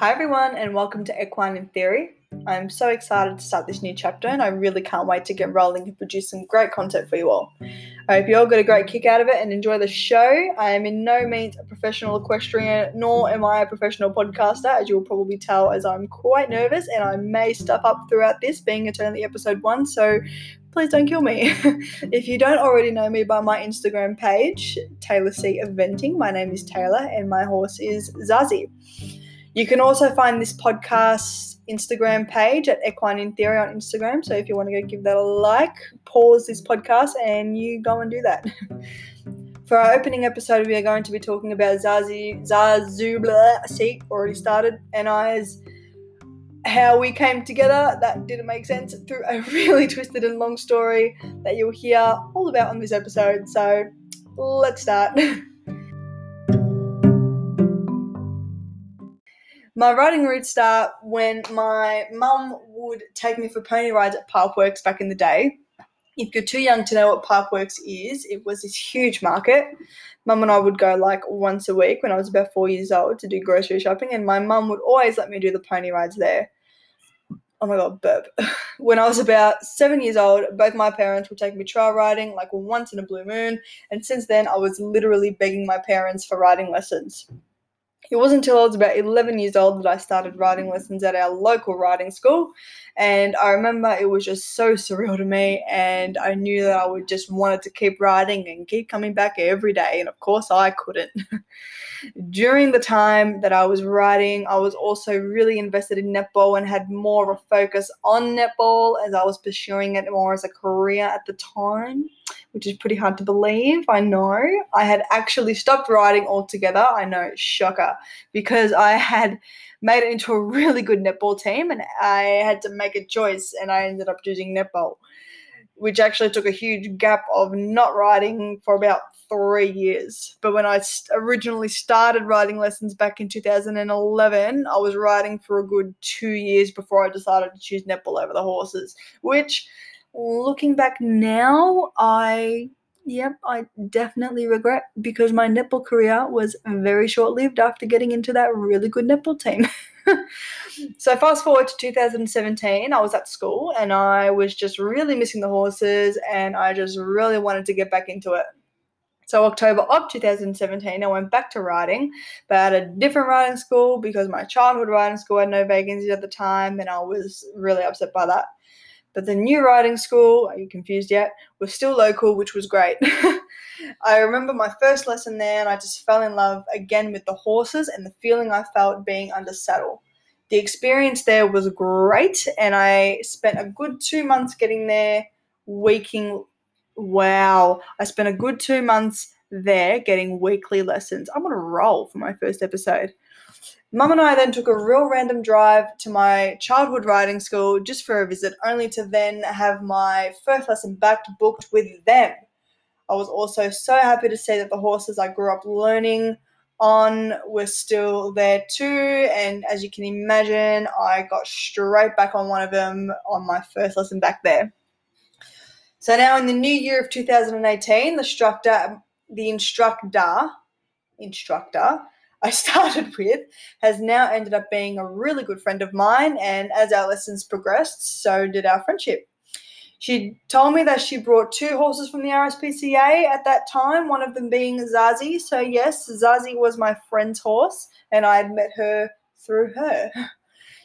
Hi, everyone, and welcome to Equine in Theory. I'm so excited to start this new chapter, and I really can't wait to get rolling and produce some great content for you all. I hope you all got a great kick out of it and enjoy the show. I am in no means a professional equestrian, nor am I a professional podcaster, as you will probably tell, as I'm quite nervous and I may stuff up throughout this, being it's only episode one. So please don't kill me. if you don't already know me by my Instagram page, Taylor C Eventing, my name is Taylor, and my horse is Zazie. You can also find this podcast Instagram page at Equine in Theory on Instagram. So if you want to go give that a like, pause this podcast and you go and do that. For our opening episode, we are going to be talking about Zazie, Zazu, blah, already started, and I's how we came together. That didn't make sense through a really twisted and long story that you'll hear all about on this episode. So let's start. My riding roots start when my mum would take me for pony rides at Parkworks back in the day. If you're too young to know what Parkworks is, it was this huge market. Mum and I would go like once a week when I was about four years old to do grocery shopping, and my mum would always let me do the pony rides there. Oh my god, burp. When I was about seven years old, both my parents would take me trail riding like once in a blue moon, and since then I was literally begging my parents for riding lessons. It wasn't until I was about 11 years old that I started riding lessons at our local riding school. And I remember it was just so surreal to me. And I knew that I would just wanted to keep riding and keep coming back every day. And of course, I couldn't. During the time that I was riding, I was also really invested in netball and had more of a focus on netball as I was pursuing it more as a career at the time which is pretty hard to believe. I know. I had actually stopped riding altogether. I know, shocker, because I had made it into a really good netball team and I had to make a choice and I ended up choosing netball, which actually took a huge gap of not riding for about three years. But when I originally started riding lessons back in 2011, I was riding for a good two years before I decided to choose netball over the horses, which looking back now, I yep, I definitely regret because my netball career was very short lived after getting into that really good netball team. so fast forward to 2017, I was at school and I was just really missing the horses and I just really wanted to get back into it. So October of 2017, I went back to riding, but at a different riding school because my childhood riding school had no vacancies at the time, and I was really upset by that. But the new riding school, are you confused yet, was still local, which was great. I remember my first lesson there and I just fell in love again with the horses and the feeling I felt being under saddle. The experience there was great and I spent a good two months getting there, weeking. Wow, I spent a good two months there getting weekly lessons. I'm on a roll for my first episode. Mum and I then took a real random drive to my childhood riding school just for a visit, only to then have my first lesson back booked with them. I was also so happy to see that the horses I grew up learning on were still there too. And as you can imagine, I got straight back on one of them on my first lesson back there. So now in the new year of 2018, the instructor, the instructor, instructor I started with has now ended up being a really good friend of mine, and as our lessons progressed, so did our friendship. She told me that she brought two horses from the RSPCA at that time, one of them being Zazie. So, yes, Zazie was my friend's horse, and I had met her through her.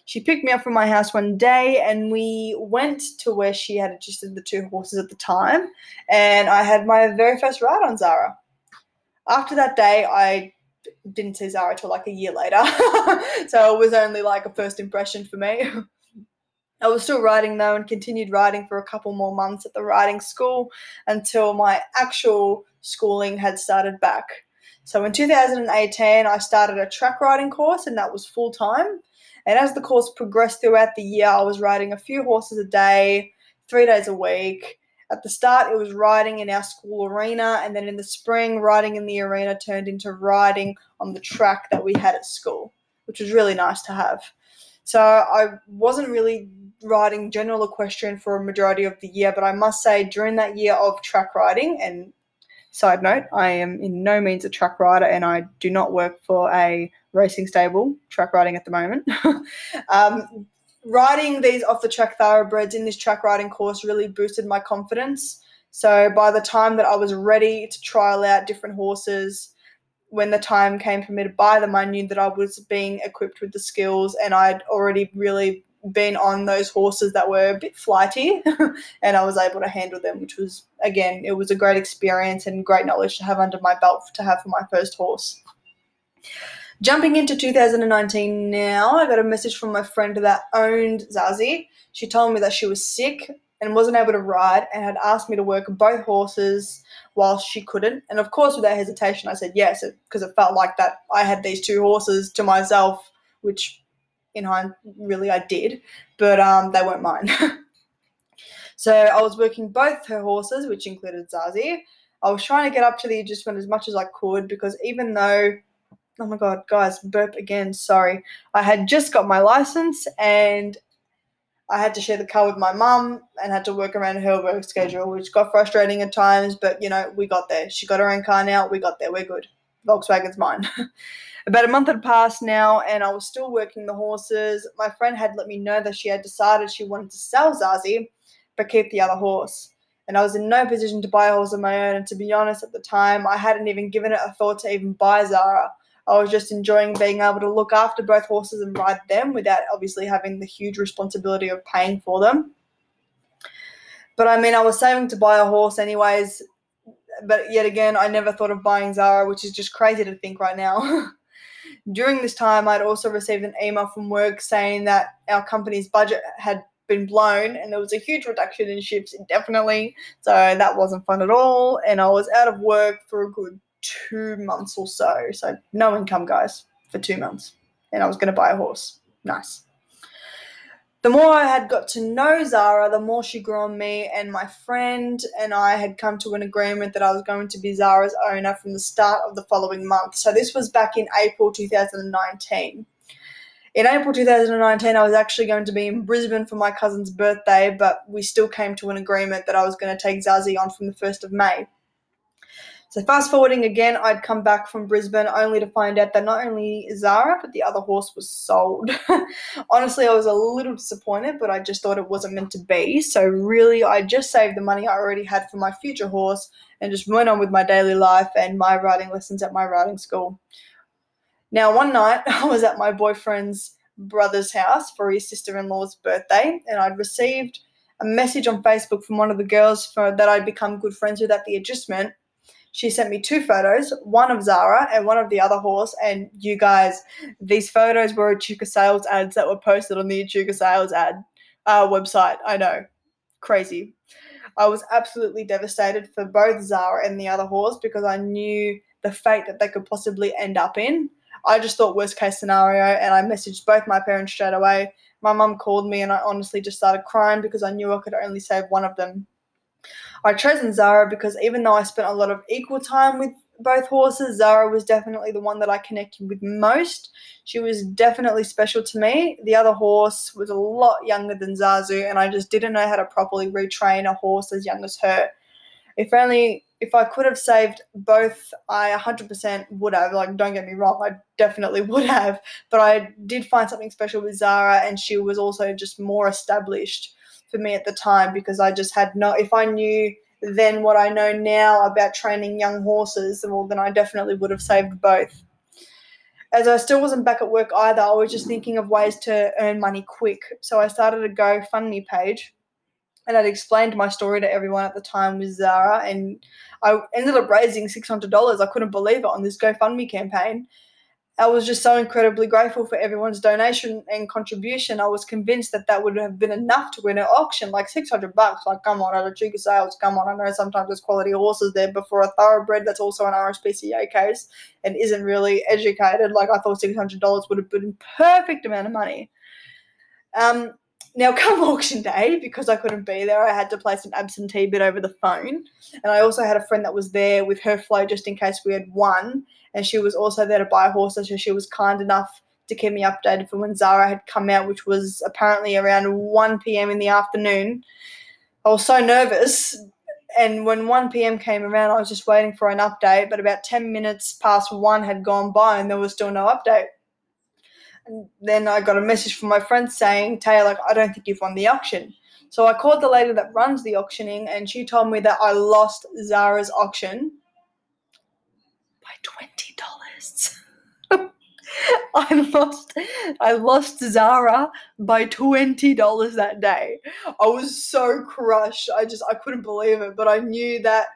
She picked me up from my house one day, and we went to where she had agisted the two horses at the time, and I had my very first ride on Zara. After that day, I didn't see Zara till like a year later. so it was only like a first impression for me. I was still riding though and continued riding for a couple more months at the riding school until my actual schooling had started back. So in 2018, I started a track riding course and that was full time. And as the course progressed throughout the year, I was riding a few horses a day, three days a week. At the start, it was riding in our school arena, and then in the spring, riding in the arena turned into riding on the track that we had at school, which was really nice to have. So I wasn't really riding general equestrian for a majority of the year, but I must say during that year of track riding, and side note, I am in no means a track rider and I do not work for a racing stable, track riding at the moment. um, riding these off the track thoroughbreds in this track riding course really boosted my confidence. So by the time that I was ready to trial out different horses, when the time came for me to buy them, I knew that I was being equipped with the skills and I'd already really been on those horses that were a bit flighty and I was able to handle them, which was, again, it was a great experience and great knowledge to have under my belt to have for my first horse. Jumping into 2019 now, I got a message from my friend that owned Zazie. She told me that she was sick and wasn't able to ride and had asked me to work both horses while she couldn't. And of course, without hesitation, I said yes because it felt like that I had these two horses to myself, which in hindsight, really I did, but um, they weren't mine. so I was working both her horses, which included Zazie. I was trying to get up to the agistment as much as I could because even though, oh my god, guys, burp again, sorry. I had just got my license and I had to share the car with my mum and had to work around her work schedule, which got frustrating at times, but you know, we got there. She got her own car now, we got there, we're good. Volkswagen's mine. About a month had passed now, and I was still working the horses. My friend had let me know that she had decided she wanted to sell Zazie, but keep the other horse. And I was in no position to buy a horse of my own. And to be honest, at the time, I hadn't even given it a thought to even buy Zara. I was just enjoying being able to look after both horses and ride them without obviously having the huge responsibility of paying for them. But I mean, I was saving to buy a horse anyways. But yet again, I never thought of buying Zara, which is just crazy to think right now. During this time, I'd also received an email from work saying that our company's budget had been blown and there was a huge reduction in shifts indefinitely. So that wasn't fun at all. And I was out of work for a good two months or so. So no income, guys, for two months. And I was going to buy a horse. Nice. The more I had got to know Zara, the more she grew on me, and my friend and I had come to an agreement that I was going to be Zara's owner from the start of the following month. So this was back in April 2019. In April 2019, I was actually going to be in Brisbane for my cousin's birthday, but we still came to an agreement that I was going to take Zazie on from the 1st of May. So fast forwarding again, I'd come back from Brisbane only to find out that not only Zara, but the other horse was sold. Honestly, I was a little disappointed, but I just thought it wasn't meant to be. So really, I just saved the money I already had for my future horse and just went on with my daily life and my riding lessons at my riding school. Now, one night I was at my boyfriend's brother's house for his sister-in-law's birthday, and I'd received a message on Facebook from one of the girls for, that I'd become good friends with at the agistment she sent me two photos, one of Zara and one of the other horse. And you guys, these photos were Echuca sales ads that were posted on the Echuca sales ad uh, website. I know, crazy. I was absolutely devastated for both Zara and the other horse because I knew the fate that they could possibly end up in. I just thought worst case scenario, and I messaged both my parents straight away. My mum called me, and I honestly just started crying because I knew I could only save one of them. I chosen Zara because even though I spent a lot of equal time with both horses, Zara was definitely the one that I connected with most. She was definitely special to me. The other horse was a lot younger than Zazu, and I just didn't know how to properly retrain a horse as young as her. If only if I could have saved both, I 100% would have. Like, don't get me wrong, I definitely would have. But I did find something special with Zara, and she was also just more established for me at the time because I just had no, if I knew then what I know now about training young horses, well, then I definitely would have saved both. As I still wasn't back at work either, I was just thinking of ways to earn money quick. So I started a GoFundMe page and I'd explained my story to everyone at the time with Zara, and I ended up raising $600. I couldn't believe it on this GoFundMe campaign. I was just so incredibly grateful for everyone's donation and contribution. I was convinced that that would have been enough to win an auction, like 600 bucks. Like, come on, at Echuca sales, come on. I know sometimes there's quality horses there, but for a thoroughbred that's also an RSPCA case and isn't really educated, like I thought $600 would have been a perfect amount of money. Um, now, come auction day, because I couldn't be there, I had to place an absentee bid over the phone. And I also had a friend that was there with her float just in case we had won. And she was also there to buy horses, so she was kind enough to keep me updated for when Zara had come out, which was apparently around 1 p.m. in the afternoon. I was so nervous. And when 1 p.m. came around, I was just waiting for an update. But about 10 minutes past 1 had gone by and there was still no update. And then I got a message from my friend saying, Taylor, like, I don't think you've won the auction. So I called the lady that runs the auctioning and she told me that I lost Zara's auction by $20. I lost I lost Zara by $20 that day. I was so crushed. I just I couldn't believe it, but I knew that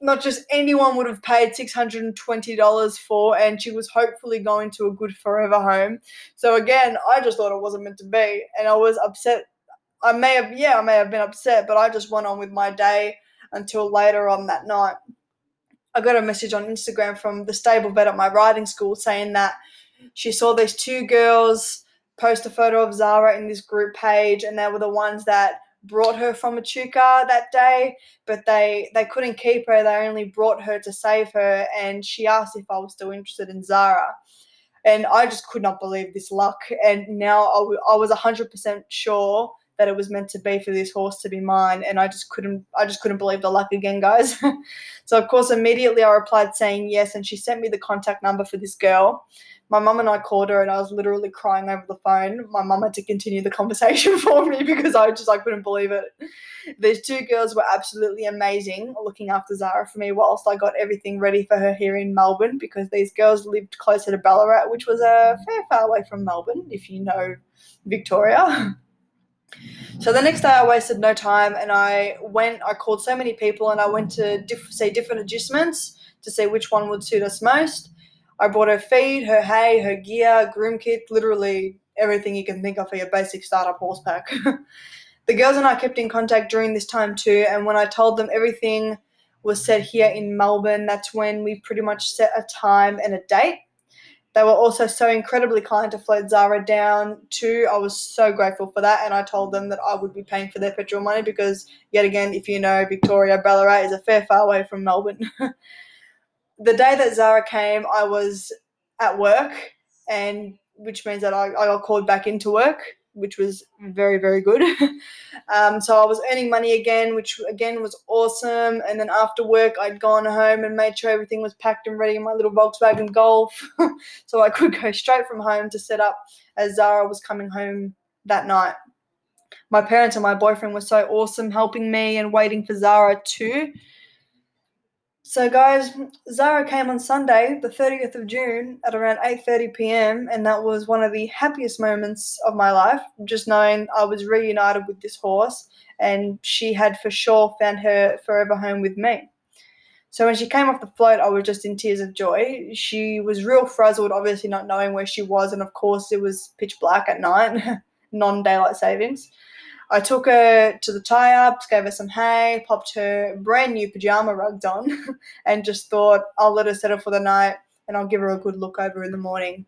not just anyone would have paid $620 for and she was hopefully going to a good forever home. So again, I just thought it wasn't meant to be and I was upset. I may have yeah, I may have been upset, but I just went on with my day until later on that night. I got a message on Instagram from the stable vet at my riding school saying that she saw these two girls post a photo of Zara in this group page, and they were the ones that brought her from Echuca that day, but they they couldn't keep her. They only brought her to save her, and she asked if I was still interested in Zara. And I just could not believe this luck. And now I, w- I was 100% sure that it was meant to be for this horse to be mine and I just couldn't I just couldn't believe the luck again guys so of course immediately I replied saying yes and she sent me the contact number for this girl my mum and I called her and I was literally crying over the phone. My mum had to continue the conversation for me because I just I couldn't believe it. These two girls were absolutely amazing looking after Zara for me whilst I got everything ready for her here in Melbourne because these girls lived closer to Ballarat, which was a fair far away from Melbourne, if you know Victoria. So the next day I wasted no time and I went, I called so many people and I went to diff- see different agistments to see which one would suit us most. I bought her feed, her hay, her gear, groom kit, literally everything you can think of for your basic startup horse pack. the girls and I kept in contact during this time too, and when I told them everything was set here in Melbourne, that's when we pretty much set a time and a date. They were also so incredibly kind to float Zara down too. I was so grateful for that, and I told them that I would be paying for their petrol money because, yet again, if you know, Victoria Ballarat is a fair far away from Melbourne. the day that Zara came, I was at work, and which means that I, I got called back into work, which was very, very good. um, so I was earning money again, which again was awesome. And then after work, I'd gone home and made sure everything was packed and ready in my little Volkswagen Golf. so I could go straight from home to set up as Zara was coming home that night. My parents and my boyfriend were so awesome helping me and waiting for Zara too. So, guys, Zara came on Sunday, the 30th of June, at around 8:30 p.m., and that was one of the happiest moments of my life. Just knowing I was reunited with this horse, and she had for sure found her forever home with me. So when she came off the float, I was just in tears of joy. She was real frazzled, obviously not knowing where she was, and of course it was pitch black at night, non-daylight savings. I took her to the tie ups, gave her some hay, popped her brand new pajama rugs on, and just thought I'll let her settle for the night and I'll give her a good look over in the morning.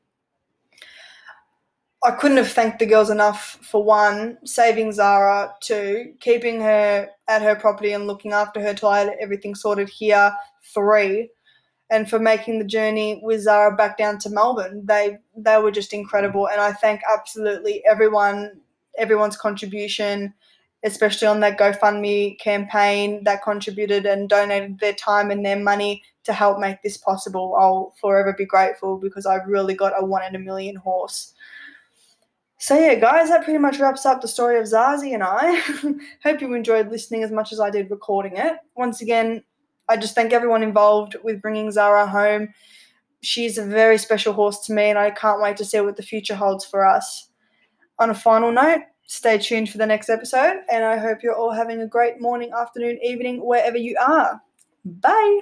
I couldn't have thanked the girls enough for one, saving Zara, two, keeping her at her property and looking after her till I had everything sorted here, three, and for making the journey with Zara back down to Melbourne. They they were just incredible, and I thank absolutely everyone everyone's contribution, especially on that GoFundMe campaign that contributed and donated their time and their money to help make this possible. I'll forever be grateful because I've really got a one in a million horse. So yeah, guys, that pretty much wraps up the story of Zazie and I. Hope you enjoyed listening as much as I did recording it. Once again, I just thank everyone involved with bringing Zara home. She's a very special horse to me, and I can't wait to see what the future holds for us on a final note, stay tuned for the next episode, and I hope you're all having a great morning, afternoon, evening, wherever you are. Bye.